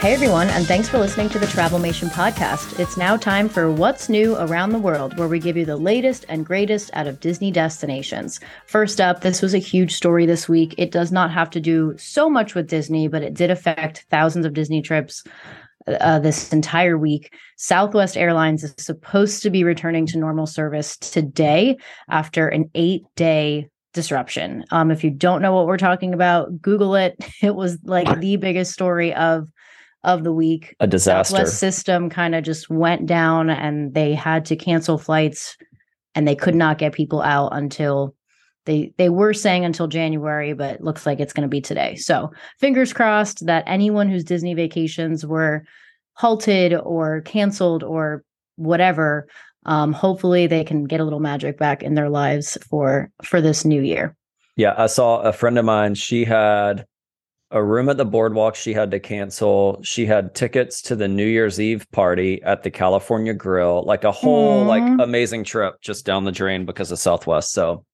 Hey everyone, and thanks for listening to the Travelmation podcast. It's now time for What's New Around the World, where we give you the latest and greatest out of Disney destinations. First up, this was a huge story this week. It does not have to do so much with Disney, but it did affect thousands of Disney trips uh, this entire week. Southwest Airlines is supposed to be returning to normal service today after an eight day disruption. Um, if you don't know what we're talking about, Google it. It was like the biggest story of of the week. A disaster. Southwest system kind of just went down, and they had to cancel flights, and they could not get people out until they they were saying until January, but looks like it's going to be today. So fingers crossed that anyone whose Disney vacations were halted or canceled or whatever um, hopefully they can get a little magic back in their lives for for this new year yeah i saw a friend of mine she had a room at the boardwalk she had to cancel she had tickets to the new year's eve party at the california grill like a whole Aww. like amazing trip just down the drain because of southwest so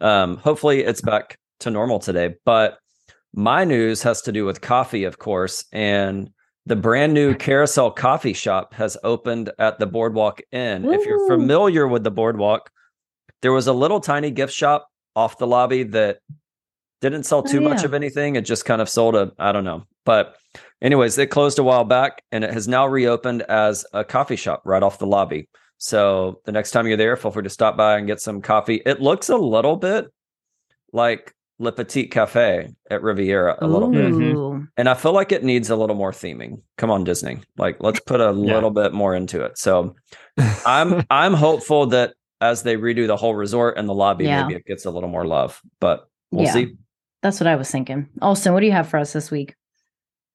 um hopefully it's back to normal today but my news has to do with coffee of course and the brand new Carousel Coffee Shop has opened at the Boardwalk Inn. Ooh. If you're familiar with the Boardwalk, there was a little tiny gift shop off the lobby that didn't sell oh, too oh, yeah. much of anything. It just kind of sold a, I don't know. But, anyways, it closed a while back and it has now reopened as a coffee shop right off the lobby. So the next time you're there, feel free to stop by and get some coffee. It looks a little bit like Le Petit Cafe at Riviera a Ooh. little bit. Mm-hmm. And I feel like it needs a little more theming. Come on, Disney. Like let's put a yeah. little bit more into it. So I'm I'm hopeful that as they redo the whole resort and the lobby, yeah. maybe it gets a little more love. But we'll yeah. see. That's what I was thinking. Austin, what do you have for us this week?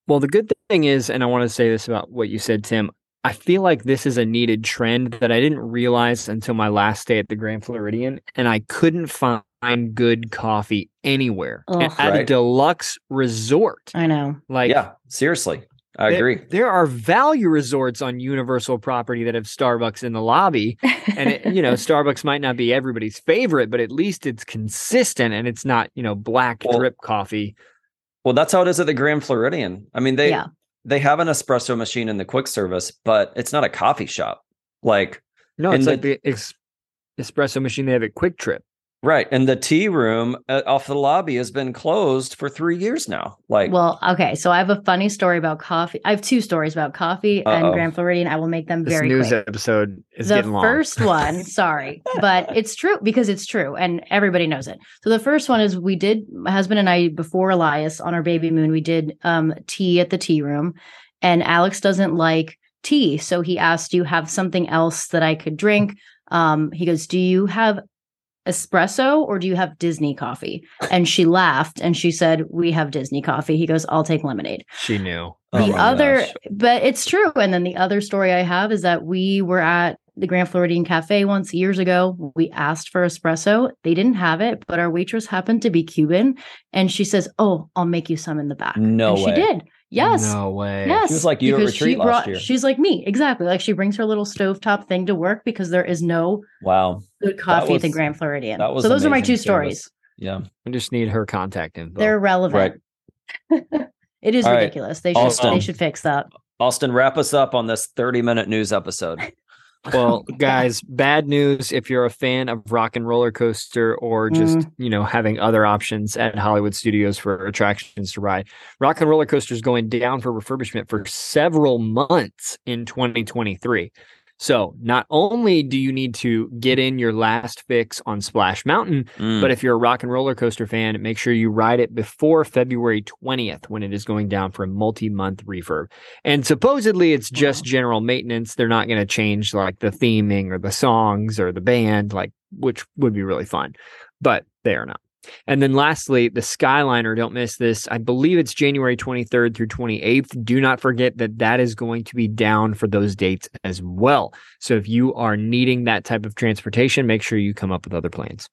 Well, the good thing is, and I want to say this about what you said, Tim. I feel like this is a needed trend that I didn't realize until my last day at the Grand Floridian, and I couldn't find find good coffee anywhere Ugh, at right. a deluxe resort. I know. Like, yeah, seriously. I there, agree. There are value resorts on Universal property that have Starbucks in the lobby. and, it, you know, Starbucks might not be everybody's favorite, but at least it's consistent and it's not, you know, black well, drip coffee. Well, that's how it is at the Grand Floridian. I mean, they yeah. they have an espresso machine in the quick service, but it's not a coffee shop. Like, no, it's the, like the ex- espresso machine they have at QuikTrip. Right. And the tea room uh, off the lobby has been closed for three years now. Like, well, okay. So I have a funny story about coffee. I have two stories about coffee Uh-oh. and Grand Floridian. I will make them this very news quick. episode is the getting long. first one, sorry, but it's true because it's true and everybody knows it. So the first one is we did, my husband and I, before Elias on our baby moon, we did um, tea at the tea room. And Alex doesn't like tea. So he asked, Do you have something else that I could drink? Um, he goes, Do you have espresso or do you have Disney coffee? And she laughed and she said, We have Disney coffee. He goes, I'll take lemonade. She knew. Oh the oh other, gosh. but it's true. And then the other story I have is that we were at the Grand Floridian Cafe once years ago. We asked for espresso. They didn't have it, but our waitress happened to be Cuban. And she says, Oh, I'll make you some in the back. No and way. She did. Yes. No way. Yes. She was like you at retreat brought, last year. She's like me. Exactly. Like she brings her little stovetop thing to work because there is no wow good coffee was, at the Grand Floridian. That was so those are my two service. stories. Yeah. I just need her contact info. They're relevant. Right. it is All ridiculous. Right. They should Austin, they should fix that. Austin, wrap us up on this 30 minute news episode. well, guys, bad news if you're a fan of Rock and Roller Coaster or just, mm. you know, having other options at Hollywood Studios for attractions to ride. Rock and Roller Coaster is going down for refurbishment for several months in 2023. So not only do you need to get in your last fix on Splash Mountain, mm. but if you're a rock and roller coaster fan, make sure you ride it before February 20th when it is going down for a multi-month refurb. And supposedly it's just general maintenance. They're not going to change like the theming or the songs or the band, like which would be really fun. But they are not. And then lastly, the Skyliner, don't miss this. I believe it's January 23rd through 28th. Do not forget that that is going to be down for those dates as well. So if you are needing that type of transportation, make sure you come up with other plans.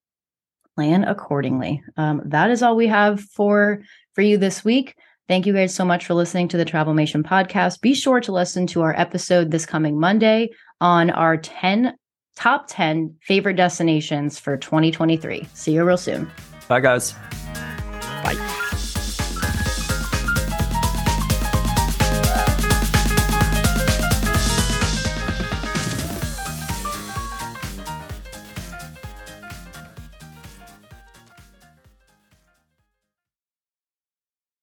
Plan accordingly. Um, that is all we have for for you this week. Thank you guys so much for listening to the Travelmation podcast. Be sure to listen to our episode this coming Monday on our 10 top 10 favorite destinations for 2023. See you real soon. Bye, guys.